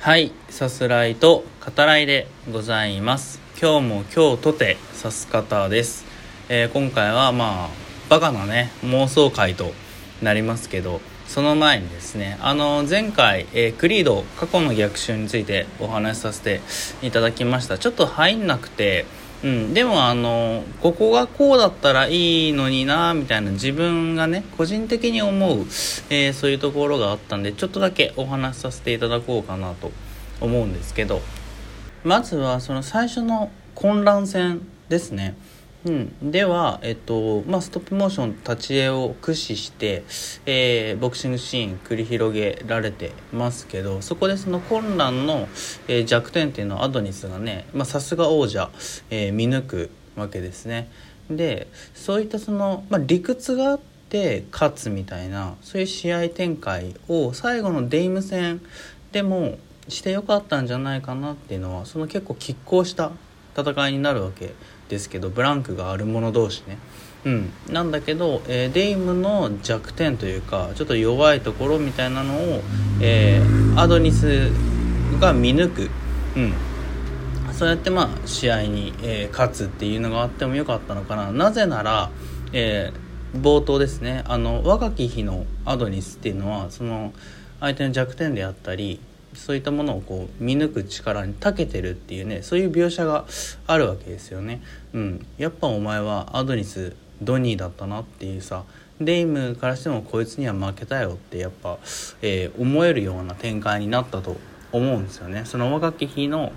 はい、さすらいと語らいでございます。今日も今日とてさす方です。えー今回はまあ、バカなね、妄想会となりますけど、その前にですね、あの、前回、えークリード、過去の逆襲についてお話しさせていただきました。ちょっと入んなくて、うん、でもあのここがこうだったらいいのになみたいな自分がね個人的に思う、えーそういうところがあったんでちょっとだけお話しさせていただこうかなと思うんですけどまずはその最初の混乱戦ですね。うん、では、えっとまあ、ストップモーション立ち絵を駆使して、えーボクシングシーン繰り広げられてますけどそこでその混乱の、えー弱点っていうのはアドニスがねさすが王者、えー見抜くわけですね。でそういったその、まあ、理屈があって勝つみたいなそういう試合展開を最後のデイム戦でもしてよかったんじゃないかなっていうのはその結構拮抗した戦いになるわけですですけどブランクがある者同士ね。うん、なんだけど、えーデイムの弱点というかちょっと弱いところみたいなのを、えーアドニスが見抜く、うん、そうやってまあ試合に、えー勝つっていうのがあってもよかったのかな。なぜなら、え冒頭ですね。あの若き日のアドニスっていうのはその相手の弱点であったりそういったものをこう見抜く力に長けてるっていうねそういう描写があるわけですよね。うん、やっぱお前はアドニスドニーだったなっていうさデイムからしてもこいつには負けたよってやっぱ、えー思えるような展開になったと思うんですよね。その若き日の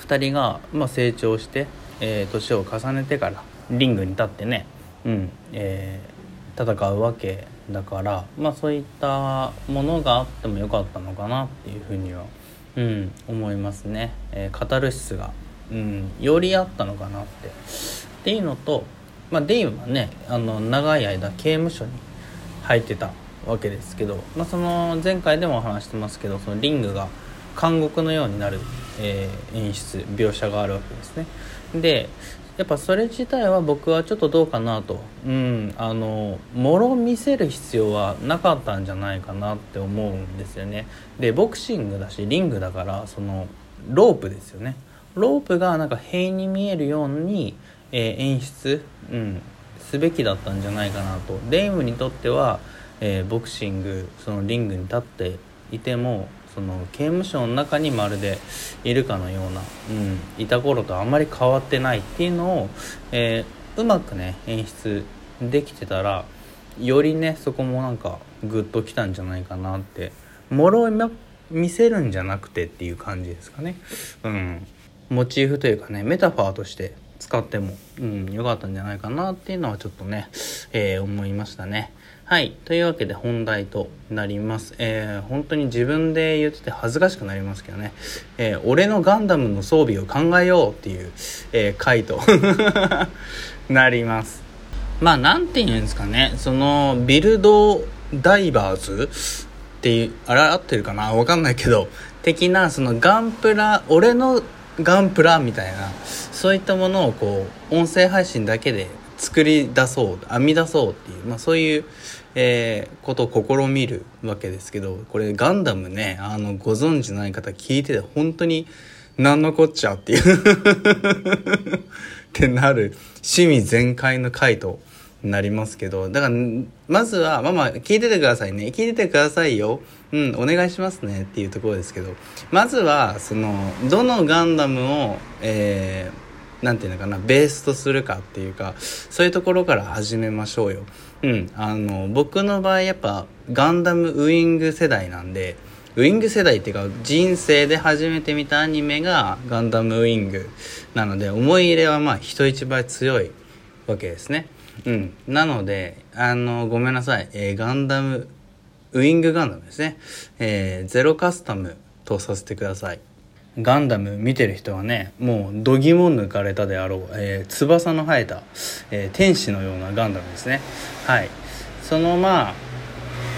2人が、まあ、成長して、えー年を重ねてからリングに立ってね、うんえー戦うわけだから、まあ、そういったものがあってもよかったのかなっていうふうには、うん、思いますね、えーカタルシスが、うん、よりあったのかなって。っていうのと、まあ、デイはねあの長い間刑務所に入ってたわけですけど、まあ、その前回でもお話してますけどそのリングが監獄のようになる、えー演出描写があるわけですね。でやっぱそれ自体は僕はちょっとどうかなと。うんあのもろ見せる必要はなかったんじゃないかなって思うんですよね。でボクシングだしリングだからそのロープですよね。ロープがなんか塀に見えるように、えー演出、うん、すべきだったんじゃないかなと。デイムにとっては、えーボクシングそのリングに立っていてもその刑務所の中にまるでいるかのような、うん、いた頃とあんまり変わってないっていうのを、えーうまくね演出できてたらよりねそこもなんかグッときたんじゃないかなってもろみ見せるんじゃなくてっていう感じですかね。うんモチーフというかねメタファーとして使っても、うん、よかったんじゃないかなっていうのはちょっとね、えー思いましたね。はい。というわけで本題となります。えー本当に自分で言ってて恥ずかしくなりますけどね。えー俺のガンダムの装備を考えようっていう、えー回と なります。まあ、なんて言うんですかね。その、ビルドダイバーズっていう、あれ合ってるかな？わかんないけど、的な、そのガンプラ、俺のガンプラみたいな、そういったものをこう、音声配信だけで作り出そう、編み出そうっていう、まあそういう、えーことを試みるわけですけど、これガンダムね、あの、ご存知ない方聞いてて本当に、なんのこっちゃっていう ってなる趣味全開の回となりますけどだからまずはママ聞いててくださいね。聞いててくださいよ。うんお願いしますねっていうところですけどまずはそのどのガンダムをえーなんていうのかなベースとするかっていうかそういうところから始めましょうよ。うんあの僕の場合やっぱガンダムウイング世代なんでウイング世代っていうか人生で初めて見たアニメがガンダムウイングなので思い入れはまあ人一倍強いわけですね。うんなのであのごめんなさい、えーガンダムウイングガンダムですね、えーゼロカスタムとさせてください。ガンダム見てる人はねもう度肝抜かれたであろう、えー翼の生えた、えー天使のようなガンダムですね。はい。そのまあ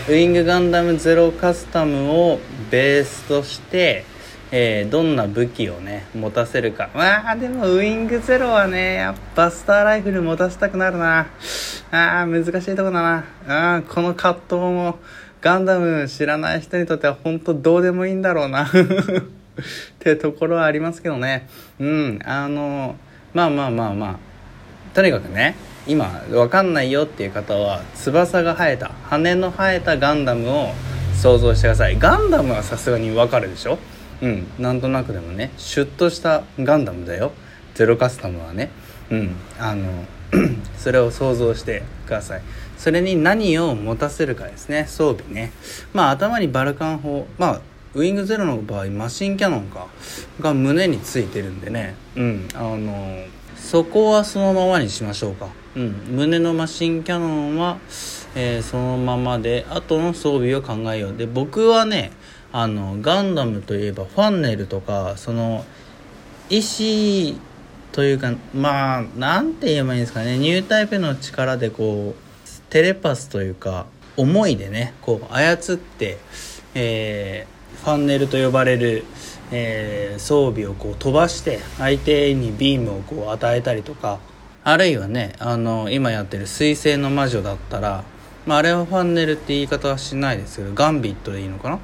ウイングガンダムゼロカスタムをベースとして、えーどんな武器をね持たせるか。まあでもウイングゼロはねやっぱスターライフル持たせたくなるな。あー難しいとこだな。あーこの葛藤もガンダム知らない人にとっては本当どうでもいいんだろうな。ってところはありますけどね。うんあのまあまあまあまあとにかくね今分かんないよっていう方は翼が生えた羽の生えたガンダムを想像してください。ガンダムはさすがに分かるでしょ？うんなんとなくでもねシュッとしたガンダムだよ。ゼロカスタムはね。うんあの それを想像してください。それに何を持たせるかですね装備ね。まあ頭にバルカン砲まあウィングゼロの場合マシンキャノンかが胸についてるんでね。うん。あのそこはそのままにしましょうか。うん。胸のマシンキャノンは、えー、そのままで後の装備を考えよう。で僕はねあのガンダムといえばファンネルとかその石というかまあなんて言えばいいんですかね。ニュータイプの力でこうテレパスというか思いでねこう操って、え、ファンネルと呼ばれる、えー、装備をこう飛ばして相手にビームをこう与えたりとかあるいはねあの今やってる彗星の魔女だったらまあ、あれはファンネルって言い方はしないですけどガンビットでいいのかな？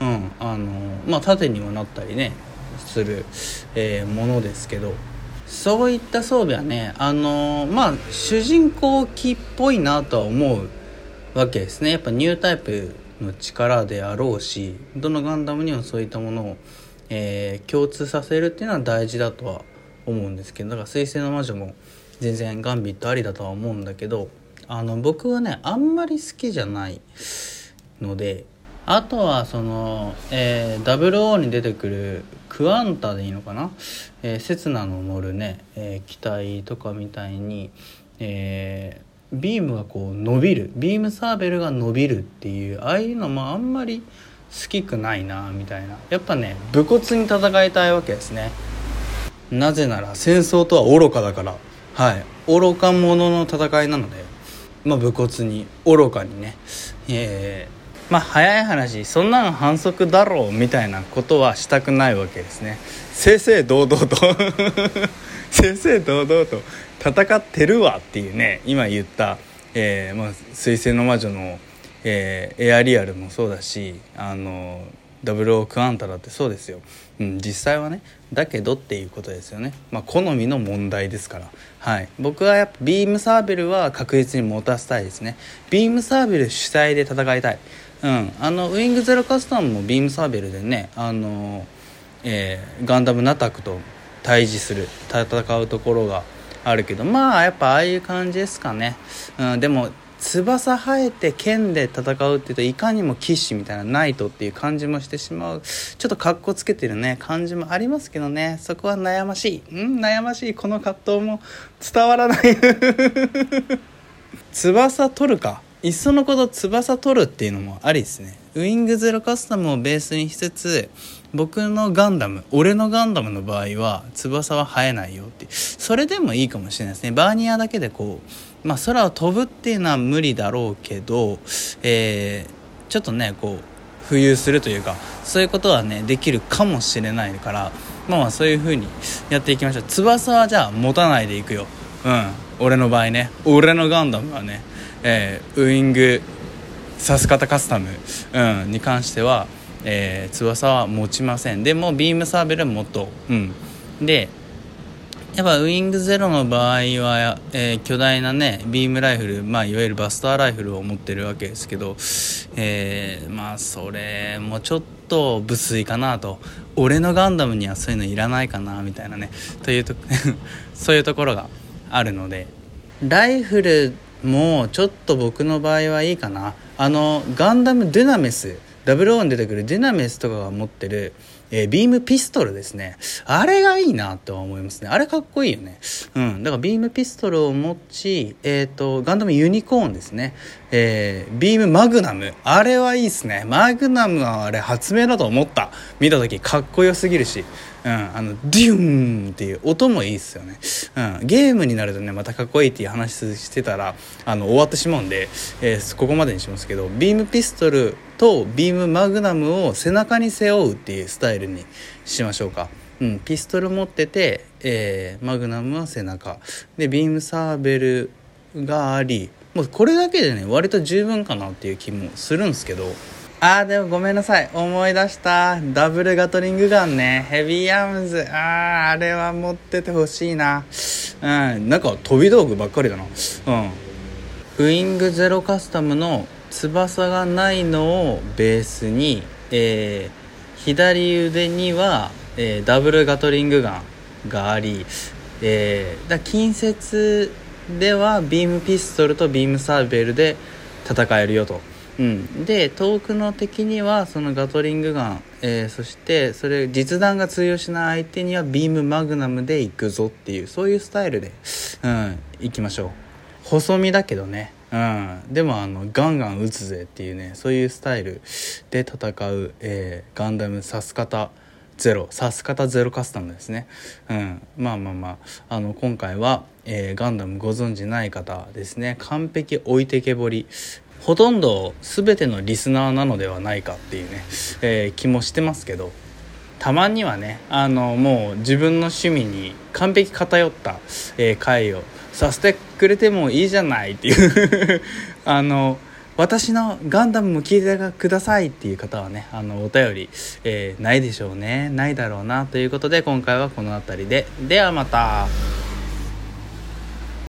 うんあのまあ縦にもなったりねする、えー、ものですけどそういった装備はねあの、まあ主人公機っぽいなとは思うわけですね。やっぱニュータイプの力であろうしどのガンダムにもそういったものを、えー、共通させるっていうのは大事だとは思うんですけどだから「水星の魔女」も全然ガンビットありだとは思うんだけどあの僕はねあんまり好きじゃないのであとはその、えー、00に出てくるクワンタでいいのかな、えー、セツナの乗るね、えー、機体とかみたいに、え、ビームがこう伸びる。ビームサーベルが伸びるっていうああいうのもあんまり好きくないなみたいな。やっぱね武骨に戦いたいわけですね。なぜなら戦争とは愚かだから。はい。愚か者の戦いなのでまあ武骨に愚かにね。えーまあ早い話そんなん反則だろうみたいなことはしたくないわけですね。正々堂々と。正々堂々と。戦ってるわっていうね今言った「えーまあ、彗星の魔女の」えー、エアリアルもそうだしあのダブルオークアンタだってそうですよ、うん、実際はねだけどっていうことですよね。まあ好みの問題ですから。はい。僕はやっぱビームサーベルは確実に持たせたいですね。ビームサーベル主体で戦いたい。うん。あのウィングゼロカスタムもビームサーベルでねあの、えー、ガンダムナタクと対峙する戦うところがあるけどまあやっぱああいう感じですかね、うん、でも翼生えて剣で戦うっていうといかにも騎士みたいなナイトっていう感じもしてしまう。ちょっとかっこつけてるね感じもありますけどね。そこは悩ましい。うん悩ましい。この葛藤も伝わらない。翼取るか。いっそのこと翼取るっていうのもありですね。ウィングゼロカスタムをベースにしつつ僕のガンダム俺のガンダムの場合は翼は生えないよって。それでもいいかもしれないですね。バーニアだけでこうまあ空を飛ぶっていうのは無理だろうけど、えー、ちょっとねこう浮遊するというかそういうことはねできるかもしれないからまあまあそういう風にやっていきましょう。翼はじゃあ持たないでいくよ。うん。俺の場合ね。俺のガンダムはねえー、ウイングさす方カスタム、うん、に関しては、えー、翼は持ちません。でもビームサーベルは持とう、うん、でやっぱウイングゼロの場合は、えー、巨大なねビームライフル、まあ、いわゆるバスターライフルを持ってるわけですけど、えー、まあそれもちょっと無粋かなと。俺のガンダムにはそういうのいらないかなみたいなね。というと そういうところがあるので。ライフルもうちょっと僕の場合はいいかな。あのガンダムデュナメスダブルオン出てくるデュナメスとかが持ってる、えー、ビームピストルですね。あれがいいなとは思いますね。あれかっこいいよね。うん。だからビームピストルを持ちえっ、ー、とガンダムユニコーンですね。えー、ビームマグナム。あれはいいっすね。マグナムはあれ発明だと思った。見た時かっこよすぎるし。うん、あのデューンっていう音もいいっすよね、うん、ゲームになるとねまたかっこいいっていう話してたらあの終わってしまうんで、えー、ここまでにしますけどビームピストルとビームマグナムを背中に背負うっていうスタイルにしましょうか。うん、ピストル持ってて、えー、マグナムは背中でビームサーベルがありもうこれだけでね割と十分かなっていう気もするんですけどあーでもごめんなさい。思い出した。ダブルガトリングガンね。ヘビーアームズ。あーあれは持っててほしいな。うん。なんか飛び道具ばっかりだな。うん。ウイングゼロカスタムの翼がないのをベースに、えー、左腕には、えー、ダブルガトリングガンがあり、えー、だ近接ではビームピストルとビームサーベルで戦えるよと。うん、で遠くの敵にはそのガトリングガン、えー、そしてそれ実弾が通用しない相手にはビームマグナムで行くぞっていうそういうスタイルで、うん、行きましょう。細身だけどね、うん、でもあのガンガン撃つぜっていうねそういうスタイルで戦う、えー、ガンダムサスカタゼロ。サスカタゼロカスタムですね、うん、まあまあまあ。あの今回は、えー、ガンダムご存じない方ですね。完璧置いてけぼり。ほとんど全てのリスナーなのではないかっていうね、えー、気もしてますけどたまにはねあのもう自分の趣味に完璧偏った、えー、回をさせてくれてもいいじゃないっていう あの私のガンダムも聞いてくださいっていう方はねあのお便り、えー、ないでしょうねないだろうなということで今回はこの辺りでではまた。